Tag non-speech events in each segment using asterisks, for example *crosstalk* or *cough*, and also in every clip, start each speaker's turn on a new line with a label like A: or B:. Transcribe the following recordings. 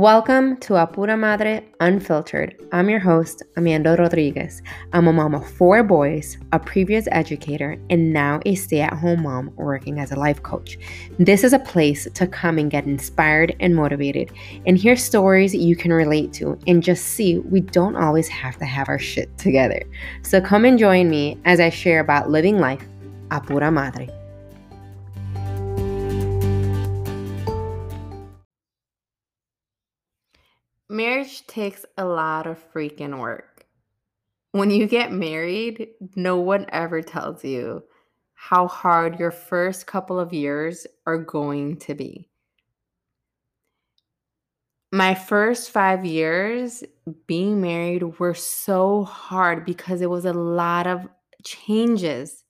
A: Welcome to Apura Madre Unfiltered. I'm your host, Amanda Rodriguez. I'm a mom of four boys, a previous educator, and now a stay at home mom working as a life coach. This is a place to come and get inspired and motivated and hear stories you can relate to and just see we don't always have to have our shit together. So come and join me as I share about living life Apura Madre. Marriage takes a lot of freaking work. When you get married, no one ever tells you how hard your first couple of years are going to be. My first five years being married were so hard because it was a lot of changes.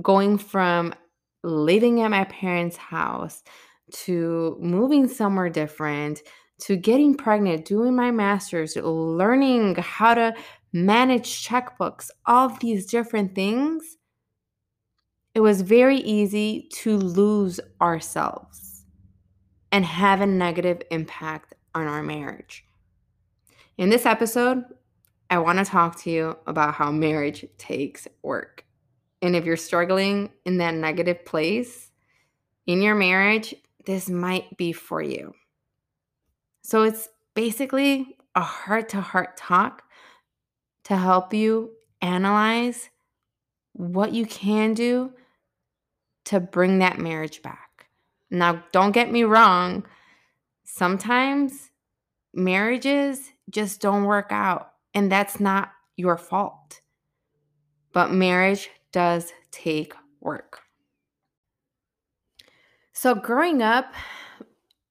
A: Going from living at my parents' house to moving somewhere different to getting pregnant, doing my master's, learning how to manage checkbooks, all these different things, it was very easy to lose ourselves and have a negative impact on our marriage. In this episode, I want to talk to you about how marriage takes work. And if you're struggling in that negative place in your marriage, this might be for you. So it's basically a heart to heart talk to help you analyze what you can do to bring that marriage back. Now, don't get me wrong, sometimes marriages just don't work out, and that's not your fault. But marriage does take work. So, growing up,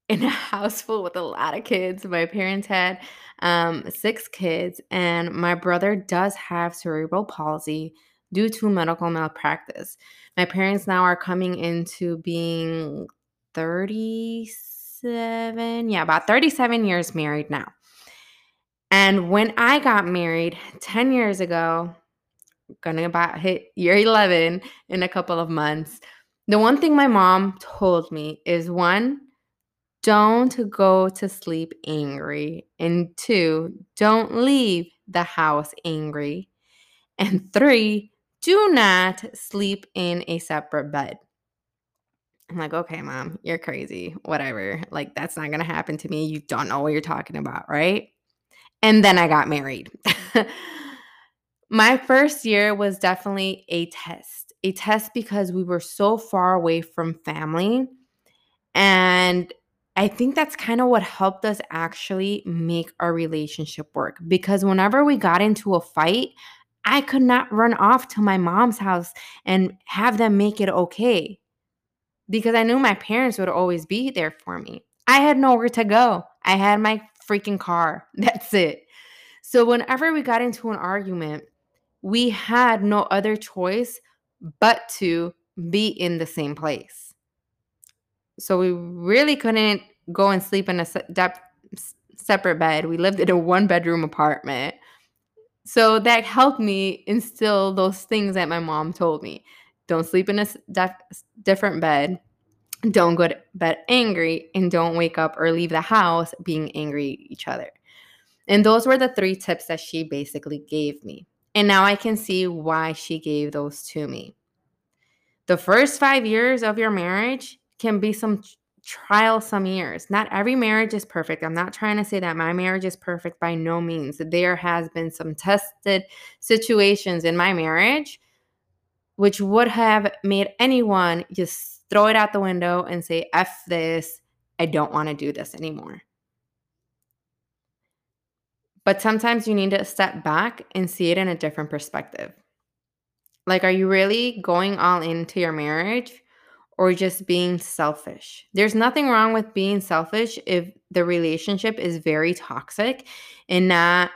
A: in a house full with a lot of kids. My parents had um, six kids, and my brother does have cerebral palsy due to medical malpractice. My parents now are coming into being 37, yeah, about 37 years married now. And when I got married 10 years ago, gonna about hit year 11 in a couple of months, the one thing my mom told me is one, don't go to sleep angry. And two, don't leave the house angry. And three, do not sleep in a separate bed. I'm like, okay, mom, you're crazy. Whatever. Like, that's not going to happen to me. You don't know what you're talking about, right? And then I got married. *laughs* My first year was definitely a test, a test because we were so far away from family. And I think that's kind of what helped us actually make our relationship work because whenever we got into a fight, I could not run off to my mom's house and have them make it okay because I knew my parents would always be there for me. I had nowhere to go. I had my freaking car. *laughs* That's it. So, whenever we got into an argument, we had no other choice but to be in the same place. So we really couldn't go and sleep in a se- separate bed. We lived in a one bedroom apartment. So that helped me instill those things that my mom told me. Don't sleep in a def- different bed. Don't go to bed angry and don't wake up or leave the house being angry at each other. And those were the three tips that she basically gave me. And now I can see why she gave those to me. The first five years of your marriage, can be some trial some years. Not every marriage is perfect. I'm not trying to say that my marriage is perfect by no means. There has been some tested situations in my marriage which would have made anyone just throw it out the window and say F this, I don't want to do this anymore. But sometimes you need to step back and see it in a different perspective. Like, are you really going all into your marriage or just being selfish. There's nothing wrong with being selfish if the relationship is very toxic and not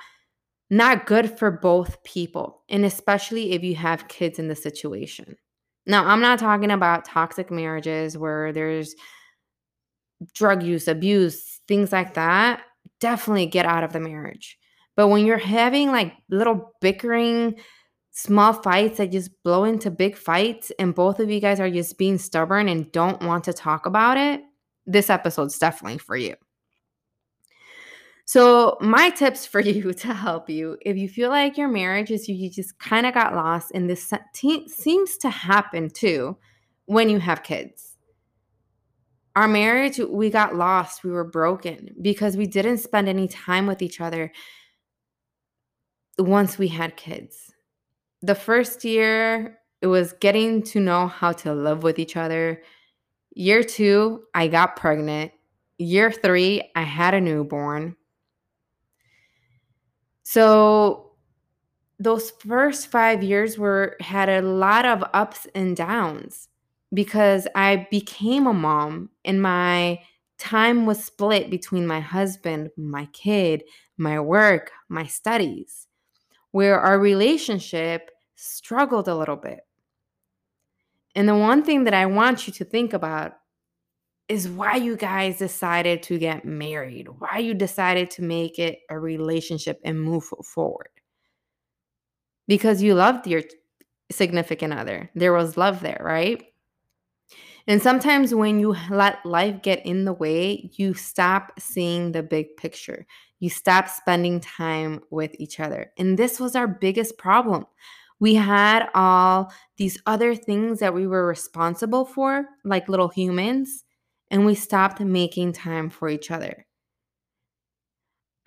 A: not good for both people, and especially if you have kids in the situation. Now, I'm not talking about toxic marriages where there's drug use, abuse, things like that. Definitely get out of the marriage. But when you're having like little bickering small fights that just blow into big fights and both of you guys are just being stubborn and don't want to talk about it, this episode's definitely for you. So, my tips for *laughs* you to help you if you feel like your marriage is you just kind of got lost, and this seems to happen too when you have kids. Our marriage, we got lost, we were broken because we didn't spend any time with each other once we had kids. The first year, it was getting to know how to live with each other. Year two, I got pregnant. Year three, I had a newborn. So those first five years were had a lot of ups and downs because I became a mom and my time was split between my husband, my kid, my work, my studies, where our relationship struggled a little bit. And the one thing that I want you to think about is why you guys decided to get married, why you decided to make it a relationship and move forward. Because you loved your significant other. There was love there, right? And sometimes when you let life get in the way, you stop seeing the big picture. You stop spending time with each other. And this was our biggest problem. We had all these other things that we were responsible for, like little humans, and we stopped making time for each other.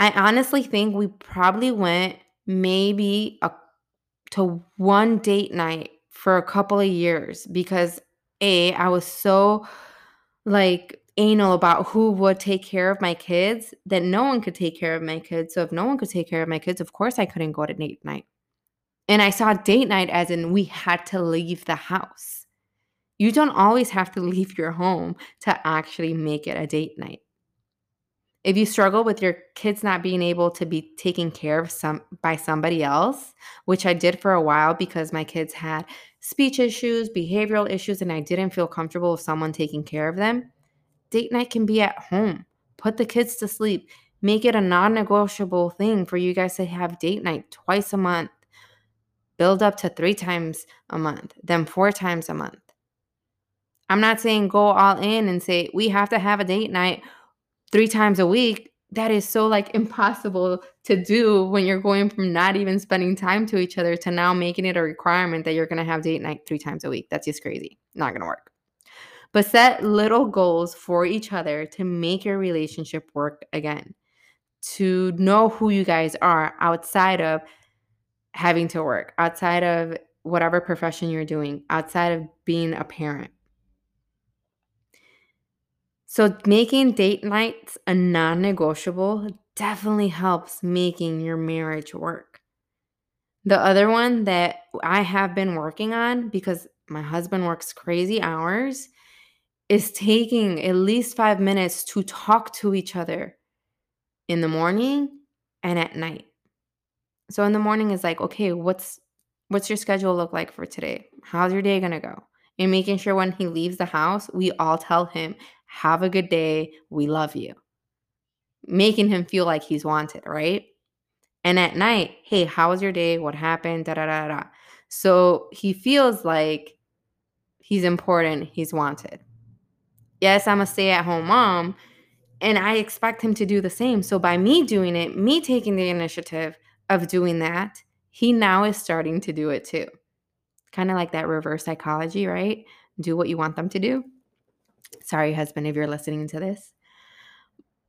A: I honestly think we probably went maybe a, to one date night for a couple of years because a, I was so like anal about who would take care of my kids that no one could take care of my kids. So if no one could take care of my kids, of course I couldn't go to date night. And I saw date night as in we had to leave the house. You don't always have to *laughs* leave your home to actually make it a date night. If you struggle with your kids not being able to be taken care of some by somebody else, which I did for a while because my kids had speech issues, behavioral issues, and I didn't feel comfortable with someone taking care of them, date night can be at home. Put the kids to sleep. Make it a non negotiable thing for you guys to have date night twice a month. Build up to three times a month, then four times a month. I'm not saying go all in and say we have to have a date night three times a week, that is so like *laughs* impossible to do when you're going from not even spending time to each other to now making it a requirement that you're going to have date night three times a week. That's just crazy. Not going to work. But set little goals for each other to make your relationship work again. To know who you guys are outside of having to work, outside of whatever profession you're doing, outside of being a parent. So, making date nights a non negotiable definitely helps making your marriage work. The other one that I have been working on because my husband works crazy hours is taking at least five minutes to talk to each other in the morning and at night. So in the morning is like, okay, what's what's your schedule look like for today? How's your day gonna go? And making sure when he leaves the house, we all tell him, have a good day. We love you. Making him feel like he's wanted, right? And at night, hey, how was your day? What happened? Da da da da. So he feels like he's important, he's wanted. Yes, I'm a stay at home mom, and I expect him to do the same. So by me doing it, me taking the initiative of doing that, he now is starting to do it too. Kind of like that reverse psychology, right? Do what you want them to do. Sorry, husband, if you're listening to this.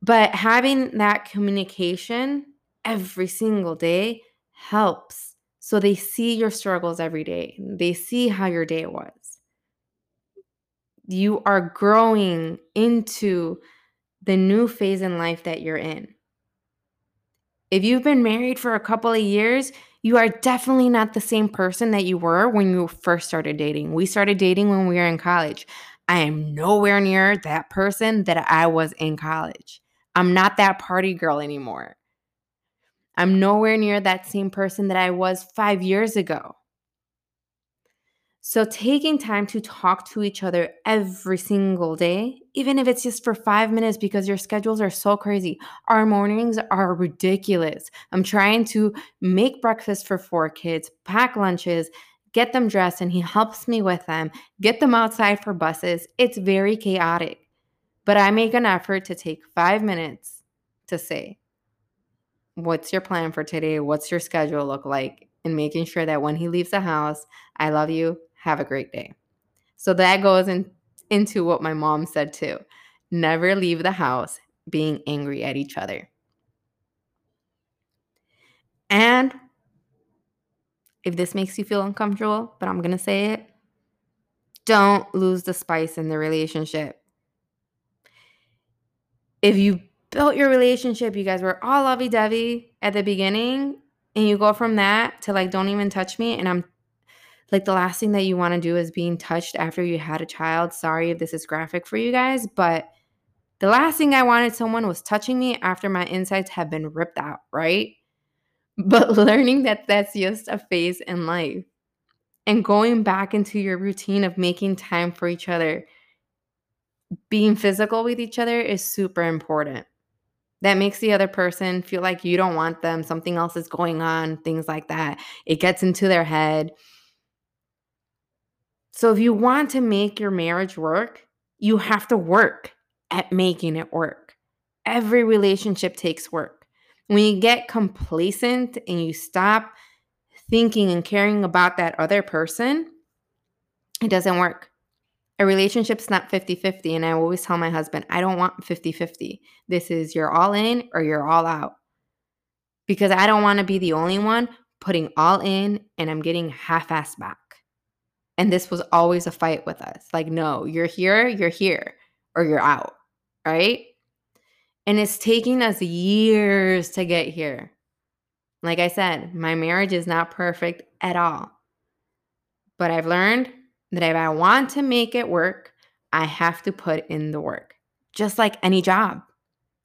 A: But having that communication every single day helps. So they see your struggles every day, they see how your day was. You are growing into the new phase in life that you're in. If you've been married for a couple of years, you are definitely not the same person that you were when you first started dating. We started dating when we were in college. I am nowhere near that person that I was in college. I'm not that party girl anymore. I'm nowhere near that same person that I was five years ago. So, taking time to talk to each other every single day, even if it's just for five minutes because your schedules are so crazy. Our mornings are ridiculous. I'm trying to make breakfast for four kids, pack lunches, get them dressed, and he helps me with them, get them outside for buses. It's very chaotic. But I make an effort to take five minutes to say, what's your plan for today? What's your schedule look like? And making sure that when he leaves the house, I love you. Have a great day. So that goes in, into what my mom said too. Never leave the house being angry at each other. And if this makes you feel uncomfortable, but I'm going to say it, don't lose the spice in the relationship. If you built your relationship, you guys were all lovey dovey at the beginning, and you go from that to like, don't even touch me. And I'm like, the last thing that you want to do is being touched after you had a child. Sorry if this is graphic for you guys, but the last thing I wanted someone was touching me after my insides have been ripped out, right? But *laughs* learning that that's just a phase in life and going back into your routine of making time for each other, being physical with each other is super important. That makes the other person feel like you don't want them, something else is going on, things like that. It gets into their head. So, if you want to make your marriage work, you have to work at making it work. Every relationship takes work. When you get complacent and you stop thinking and caring about that other person, it doesn't work. A relationship's not 50 50. And I always tell my husband, I don't want 50 50. This is you're all in or you're all out. Because I don't want to be the only one putting all in and I'm getting half assed back. And this was always a fight with us. Like, no, you're here, you're here, or you're out, right? And it's taking us years to get here. Like I said, my marriage is not perfect at all. But I've learned that if I want to make it work, I have to put in the work, just like any job.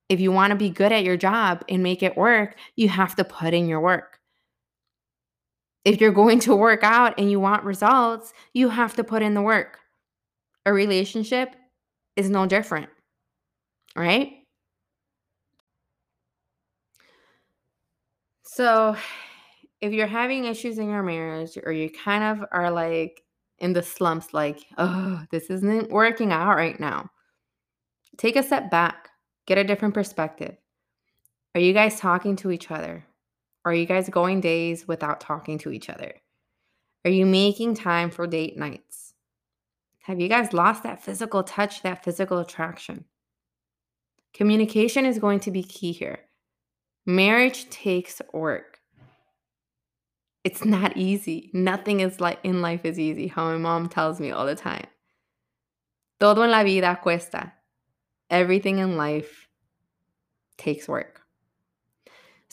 A: If you want to be good at your job and make it work, you have to put in your work. If you're going to work out and you want results, you have to put in the work. A relationship is no different, right? So, if you're having issues in your marriage or you kind of are like in the slumps, like, oh, this isn't working out right now, take a step back, get a different perspective. Are you guys talking to each other? Are you guys going days without talking to each other? Are you making time for date nights? Have you guys lost that physical touch, that physical attraction? Communication is going to be key here. Marriage takes work. It's not easy. Nothing is like in life is easy. How my mom tells me all the time. Todo en la vida cuesta. Everything in life takes work.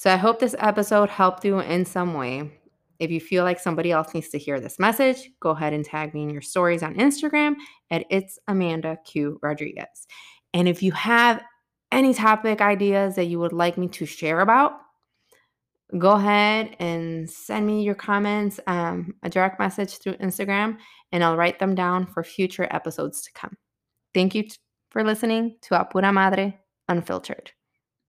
A: So I hope this episode helped you in some way. If you feel like somebody else needs to hear this message, go ahead and tag me in your stories on Instagram at it's Amanda Q Rodriguez. And if you have any topic ideas that you would like me to share about, go ahead and send me your comments, um, a direct message through Instagram, and I'll write them down for future episodes to come. Thank you t- for listening to Apura Madre Unfiltered.